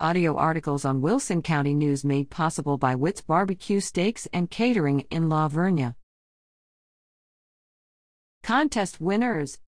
Audio articles on Wilson County News made possible by Witt's Barbecue Steaks and Catering in La Vernia. Contest winners